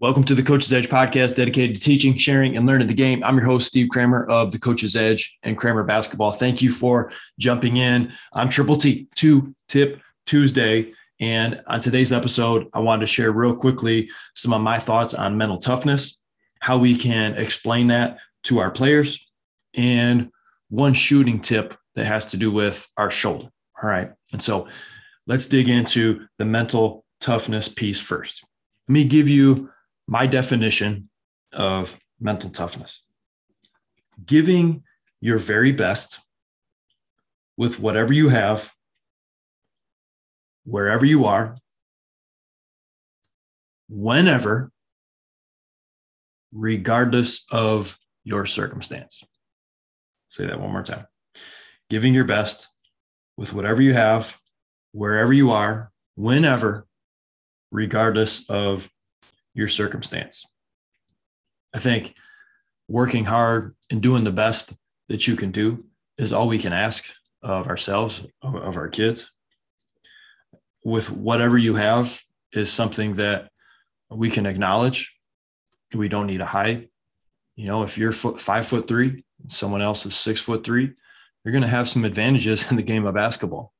Welcome to the Coach's Edge podcast dedicated to teaching, sharing, and learning the game. I'm your host, Steve Kramer of the Coach's Edge and Kramer Basketball. Thank you for jumping in on Triple T, Two Tip Tuesday. And on today's episode, I wanted to share real quickly some of my thoughts on mental toughness, how we can explain that to our players, and one shooting tip that has to do with our shoulder. All right. And so let's dig into the mental toughness piece first. Let me give you my definition of mental toughness giving your very best with whatever you have, wherever you are, whenever, regardless of your circumstance. Say that one more time. Giving your best with whatever you have, wherever you are, whenever, regardless of your circumstance. I think working hard and doing the best that you can do is all we can ask of ourselves, of, our kids. With whatever you have is something that we can acknowledge. We don't need to hide. You know, if you're five foot three, someone else is six foot three, you're going to have some advantages in the game of basketball,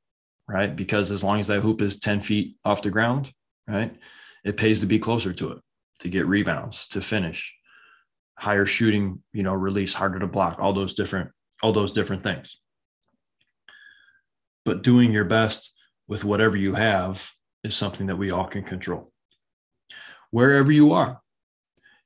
right? Because as long as that hoop is 10 feet off the ground, right, it pays to be closer to it to get rebounds, to finish, higher shooting, you know, release, harder to block, all those different, all those different things. But doing your best with whatever you have is something that we all can control. Wherever you are,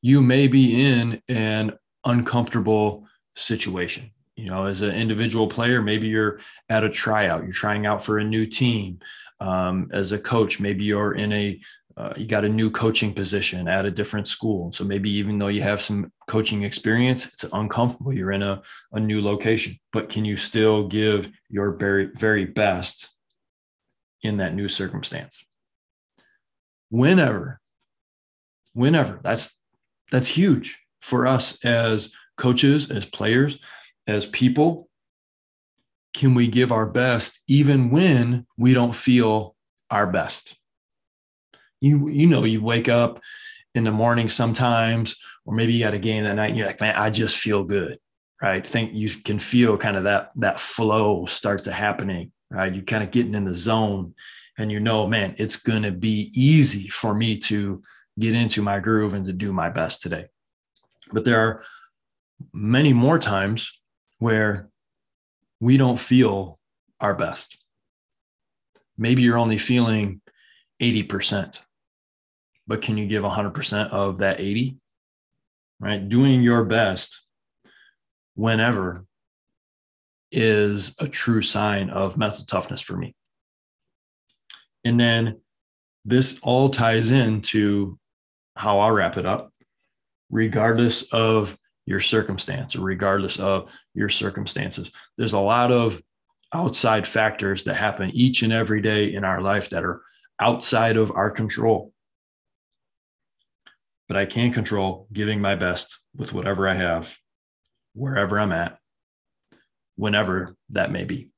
you may be in an uncomfortable situation. You know, as an individual player, maybe you're at a tryout, you're trying out for a new team. Um, as a coach, maybe you're in a uh, you got a new coaching position at a different school. So maybe even though you have some coaching experience, it's uncomfortable. You're in a, a new location, but can you still give your very, very best in that new circumstance? Whenever, whenever that's that's huge for us as coaches, as players, as people. Can we give our best even when we don't feel our best? You you know you wake up in the morning sometimes or maybe you got a game that night and you're like man i just feel good right? Think you can feel kind of that that flow starts to happening right? You're kind of getting in the zone and you know man it's to be easy for me to get into my groove and to do my best today. But there are many more times where we don't feel our best. Maybe you're only feeling 80% but can you give 100% of that 80? Right? Doing your best whenever is a true sign of mental toughness for me. And then this all ties into how I'll wrap it up, regardless of your circumstance or regardless of your circumstances. There's a lot of outside factors that happen each and every day in our life that are outside of our control but I can control giving my best with whatever I have, wherever I'm at, whenever that may be.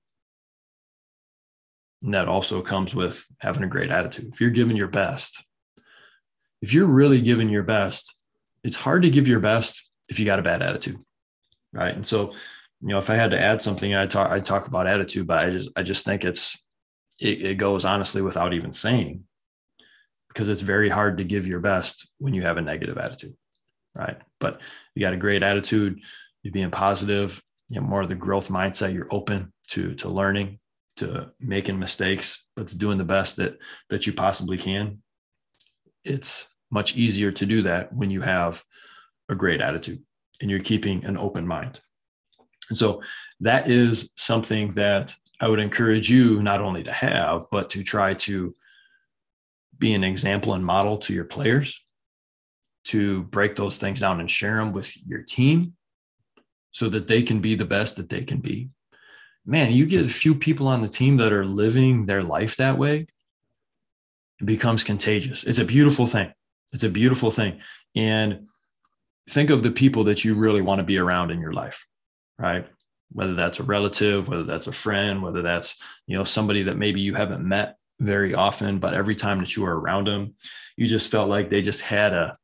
And that also comes with having a great attitude. If you're giving your best, if you're really giving your best, it's hard to give your best if you got a bad attitude. Right. And so, you know, if I had to add something, I talk, I talk about attitude, but I just, I just think it's, it, it goes honestly without even saying because it's very hard to give your best when you have a negative attitude, right? But you got a great attitude, you're being positive, you have more of the growth mindset, you're open to to learning, to making mistakes, but to doing the best that that you possibly can. It's much easier to do that when you have a great attitude and you're keeping an open mind. And so that is something that I would encourage you not only to have, but to try to be an example and model to your players to break those things down and share them with your team so that they can be the best that they can be. Man, you get a few people on the team that are living their life that way, it becomes contagious. It's a beautiful thing. It's a beautiful thing. And think of the people that you really want to be around in your life, right? Whether that's a relative, whether that's a friend, whether that's, you know, somebody that maybe you haven't met very often, but every time that you were around them, you just felt like they just had a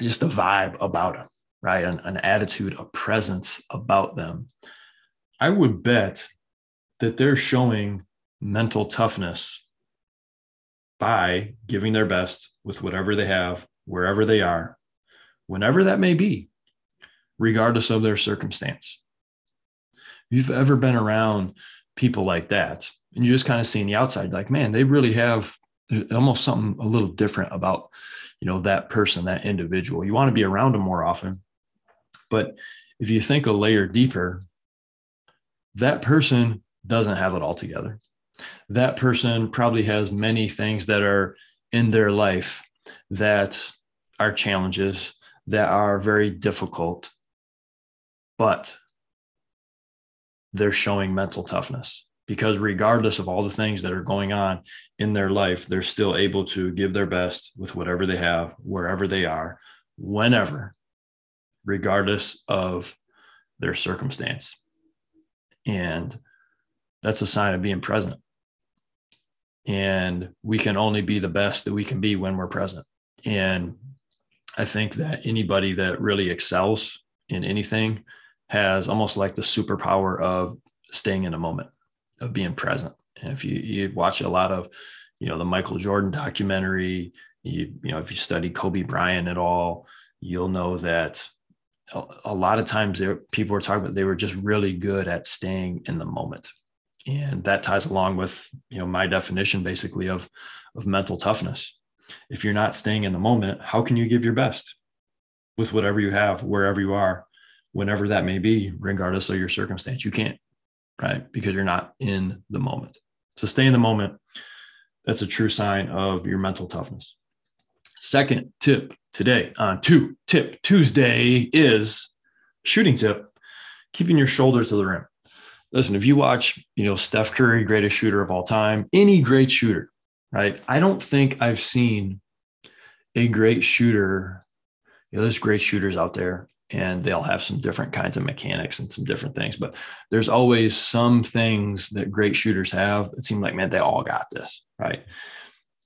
just a vibe about them, right? An, an attitude, a presence about them. I would bet that they're showing mental toughness by giving their best with whatever they have, wherever they are, whenever that may be, regardless of their circumstance. If you've ever been around people like that, and you just kind of see the outside, like, man, they really have uh, almost something a little different about, you know, that person, that individual. You want to be around them more often. But if you think a layer deeper, that person doesn't have it all together. That person probably has many things that are in their life that are challenges, that are very difficult, but they're showing mental toughness because regardless of all the things that are going on in their life, they're still able to give their best with whatever they have, wherever they are, whenever, regardless of their circumstance. And that's a sign of being present. And we can only be the best that we can be when we're present. And I think that anybody that really excels in anything has almost like the superpower of staying in a moment, of being present. And if you, you watch a lot of, you know, the Michael Jordan documentary, you, you know, if you study Kobe Bryant at all, you'll know that a, a lot of times there, people were talking about they were just really good at staying in the moment. And that ties along with you know my definition basically of of mental toughness. If you're not staying in the moment how can you give your best with whatever you have wherever you are whenever that may be regardless of your circumstance? You can't right because you're not in the moment so stay in the moment that's a true sign of your mental toughness second tip today on two tip tuesday is shooting tip keeping your shoulders to the rim listen, if you watch, you know, Steph Curry, greatest shooter of all time, any great shooter, right? I don't think I've seen a great shooter. You know, there's great shooters out there and they'll have some different kinds of mechanics and some different things, but there's always some things that great shooters have. It seems like, man, they all got this, right?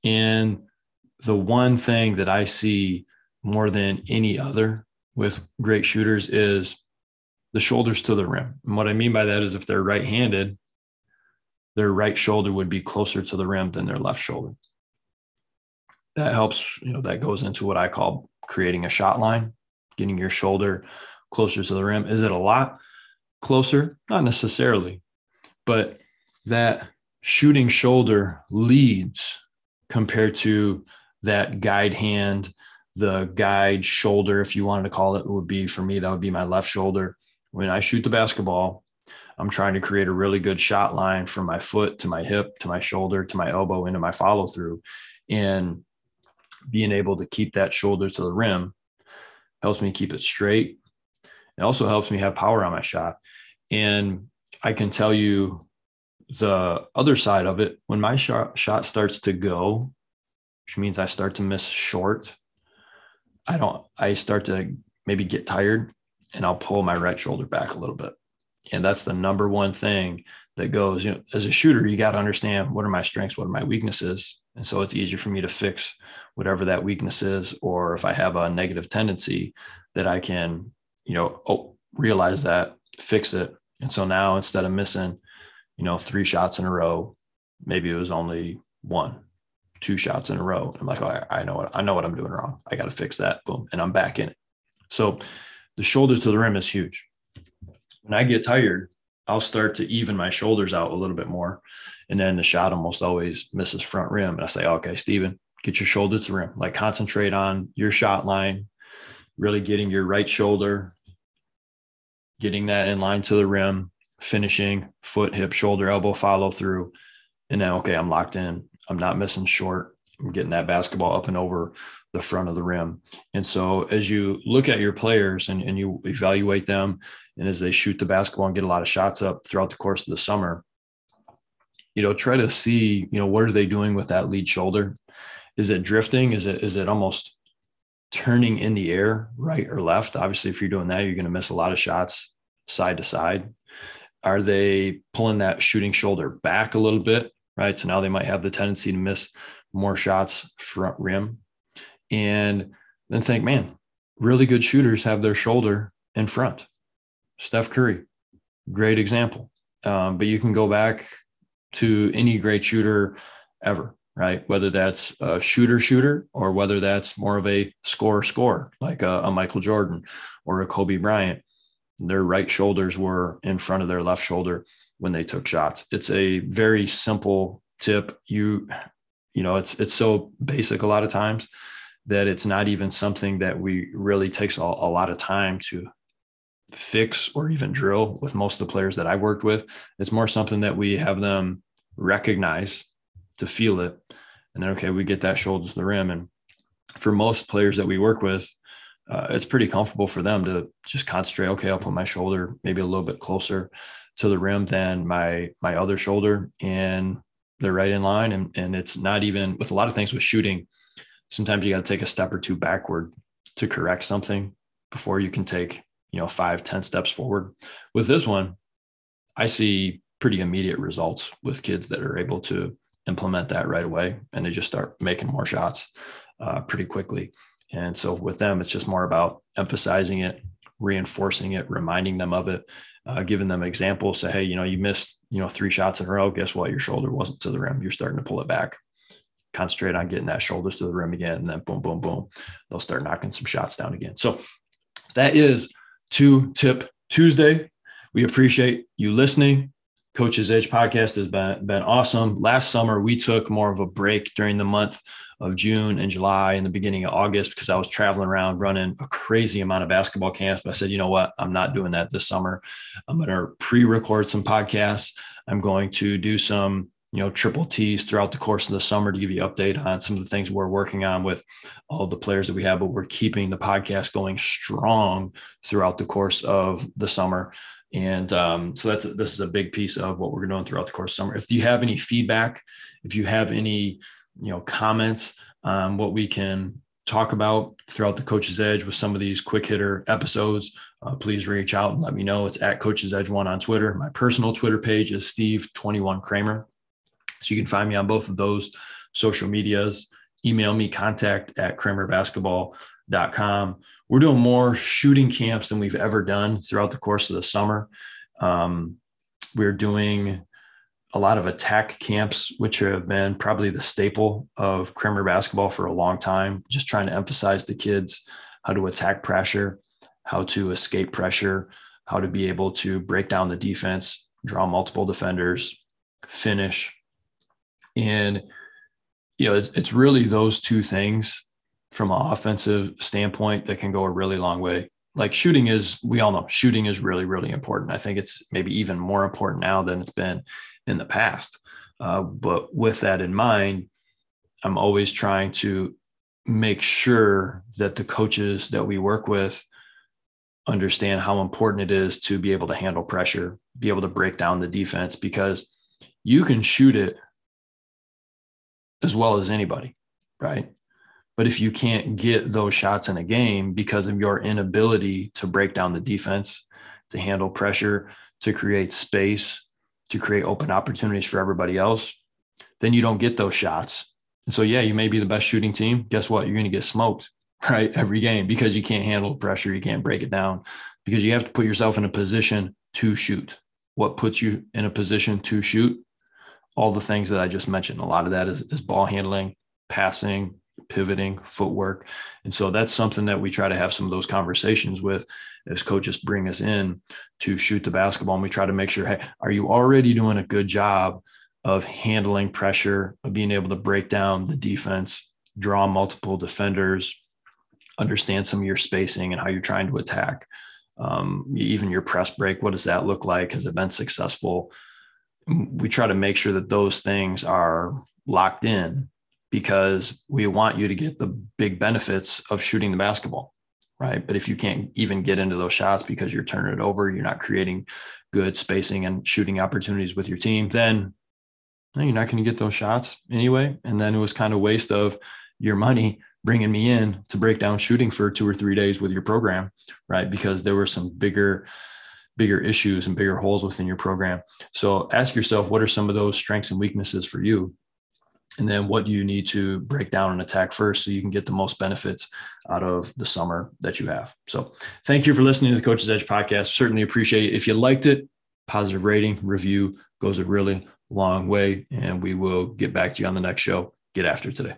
And the one thing that I see more than any other with great shooters is the shoulders to the rim. And what I mean by that is if they're right handed, their right shoulder would be closer to the rim than their left shoulder. That helps, you know, that goes into what I call creating a shot line, getting your shoulder closer to the rim. Is it a lot closer? Not necessarily, but that shooting shoulder leads compared to that guide hand, the guide shoulder, if you wanted to call it, would be for me, that would be my left shoulder when I shoot the basketball, I'm trying to create a really good shot line from my foot to my hip to my shoulder to my elbow into my follow through. And being able to keep that shoulder to the rim helps me keep it straight. It also helps me have power on my shot. And I can tell you the other side of it when my shot, shot starts to go, which means I start to miss short. I don't, I start to maybe get tired and I'll pull my right shoulder back a little bit. And that's the number one thing that goes, you know, as a shooter, you got to understand what are my strengths, what are my weaknesses. And so it's easier for me to fix whatever that weakness is. Or if I have a negative tendency that I can, you know, oh, realize that, fix it. And so now instead of missing, you know, three shots in a row, maybe it was only one, two shots in a row. I'm like, oh, I, I know what I know what I'm doing wrong. I got to fix that. Boom. And I'm back in it. So the shoulders to the rim is huge. When I get tired, I'll start to even my shoulders out a little bit more. And then the shot almost always misses front rim. And I say, okay, Steven, get your shoulder to the rim. Like concentrate on your shot line, really getting your right shoulder, getting that in line to the rim, finishing foot, hip, shoulder, elbow, follow through. And then, okay, I'm locked in. I'm not missing short. I'm getting that basketball up and over the front of the rim. And so as you look at your players and, and you evaluate them, and as they shoot the basketball and get a lot of shots up throughout the course of the summer, you know, try to see, you know, what are they doing with that lead shoulder? Is it drifting? Is it is it almost turning in the air, right or left? Obviously, if you're doing that, you're going to miss a lot of shots side to side. Are they pulling that shooting shoulder back a little bit? Right. So now they might have the tendency to miss more shots front rim and then think, man, really good shooters have their shoulder in front. Steph Curry, great example. Um, but you can go back to any great shooter ever, right? Whether that's a shooter shooter or whether that's more of a score score like a, a Michael Jordan or a Kobe Bryant. Their right shoulders were in front of their left shoulder when they took shots. It's a very simple tip. You, you know, it's it's so basic a lot of times that it's not even something that we really takes a, a lot of time to fix or even drill with most of the players that I worked with. It's more something that we have them recognize to feel it. And then, okay, we get that shoulder to the rim. And for most players that we work with, uh, it's pretty comfortable for them to just concentrate. Okay, I'll put my shoulder maybe a little bit closer to the rim than my my other shoulder, and they're right in line. And and it's not even with a lot of things with shooting. Sometimes you got to take a step or two backward to correct something before you can take you know five ten steps forward. With this one i see pretty immediate results with kids that are able to implement that right away and they just start making more shots uh, pretty quickly. And so with them it's just more about emphasizing it reinforcing it reminding them of it uh, giving them examples say hey you know you missed you know three shots in a row. Guess what? Your shoulder wasn't to the rim. You're starting to pull it back concentrate on getting that shoulders to the rim again and then boom boom boom they'll start knocking some shots down again so that is two tip Tuesday. We appreciate you listening. Coach's Edge podcast has been, been awesome. Last summer, we took more of a break during the month of June and July and the beginning of August because I was traveling around running a crazy amount of basketball camps. But I said, you know what? I'm not doing that this summer. I'm going to pre record some podcasts. I'm going to do some you know triple T's throughout the course of the summer to give you update on some of the things we're working on with all the players that we have. But we're keeping the podcast going strong throughout the course of the summer. And um, so that's this is a big piece of what we're doing throughout the course of summer. If you have any feedback, if you have any you know comments on what we can talk about throughout the coach's edge with some of these quick hitter episodes uh, please reach out and let me know it's at coach's edge one on twitter my personal twitter page is steve 21 kramer so you can find me on both of those social medias. Email me contact at kramerbasketball.com. We're doing more shooting camps than we've ever done throughout the course of the summer. Um, we're doing a lot of attack camps, which have been probably the staple of Kramer basketball for a long time, just trying to emphasize to kids how to attack pressure, how to escape pressure, how to be able to break down the defense, draw multiple defenders, finish, and, you know, it's, it's really those two things from an offensive standpoint that can go a really long way. Like shooting is, we all know shooting is really, really important. I think it's maybe even more important now than it's been in the past. Uh, but with that in mind, I'm always trying to make sure that the coaches that we work with understand how important it is to be able to handle pressure, be able to break down the defense, because you can shoot it as well as anybody, right? But if you can't get those shots in a game because of your inability to break down the defense, to handle pressure, to create space, to create open opportunities for everybody else, then you don't get those shots. And so, yeah, you may be the best shooting team. Guess what? You're going to get smoked, right? Every game because you can't handle pressure. You can't break it down because you have to put yourself in a position to shoot. What puts you in a position to shoot? All the things that I just mentioned. A lot of that is, is ball handling, passing, pivoting, footwork. And so that's something that we try to have some of those conversations with as coaches bring us in to shoot the basketball. And we try to make sure, hey, are you already doing a good job of handling pressure, of being able to break down the defense, draw multiple defenders, understand some of your spacing and how you're trying to attack? Um, even your press break, what does that look like? Has it been successful? We try to make sure that those things are locked in because we want you to get the big benefits of shooting the basketball right? But if you can't even get into those shots because you're turning it over you're not creating good spacing and shooting opportunities with your team then you're not going to get those shots anyway. And then it was kind of waste of your money bringing me in to break down shooting for two or three days with your program right? Because there were some bigger bigger issues and bigger holes within your program. So ask yourself, what are some of those strengths and weaknesses for you? and then what do you need to break down and attack first so you can get the most benefits out of the summer that you have? So thank you for listening to the coach's edge podcast. Certainly appreciate it. If you liked it positive rating review goes a really long way and we will get back to you on the next show. Get after today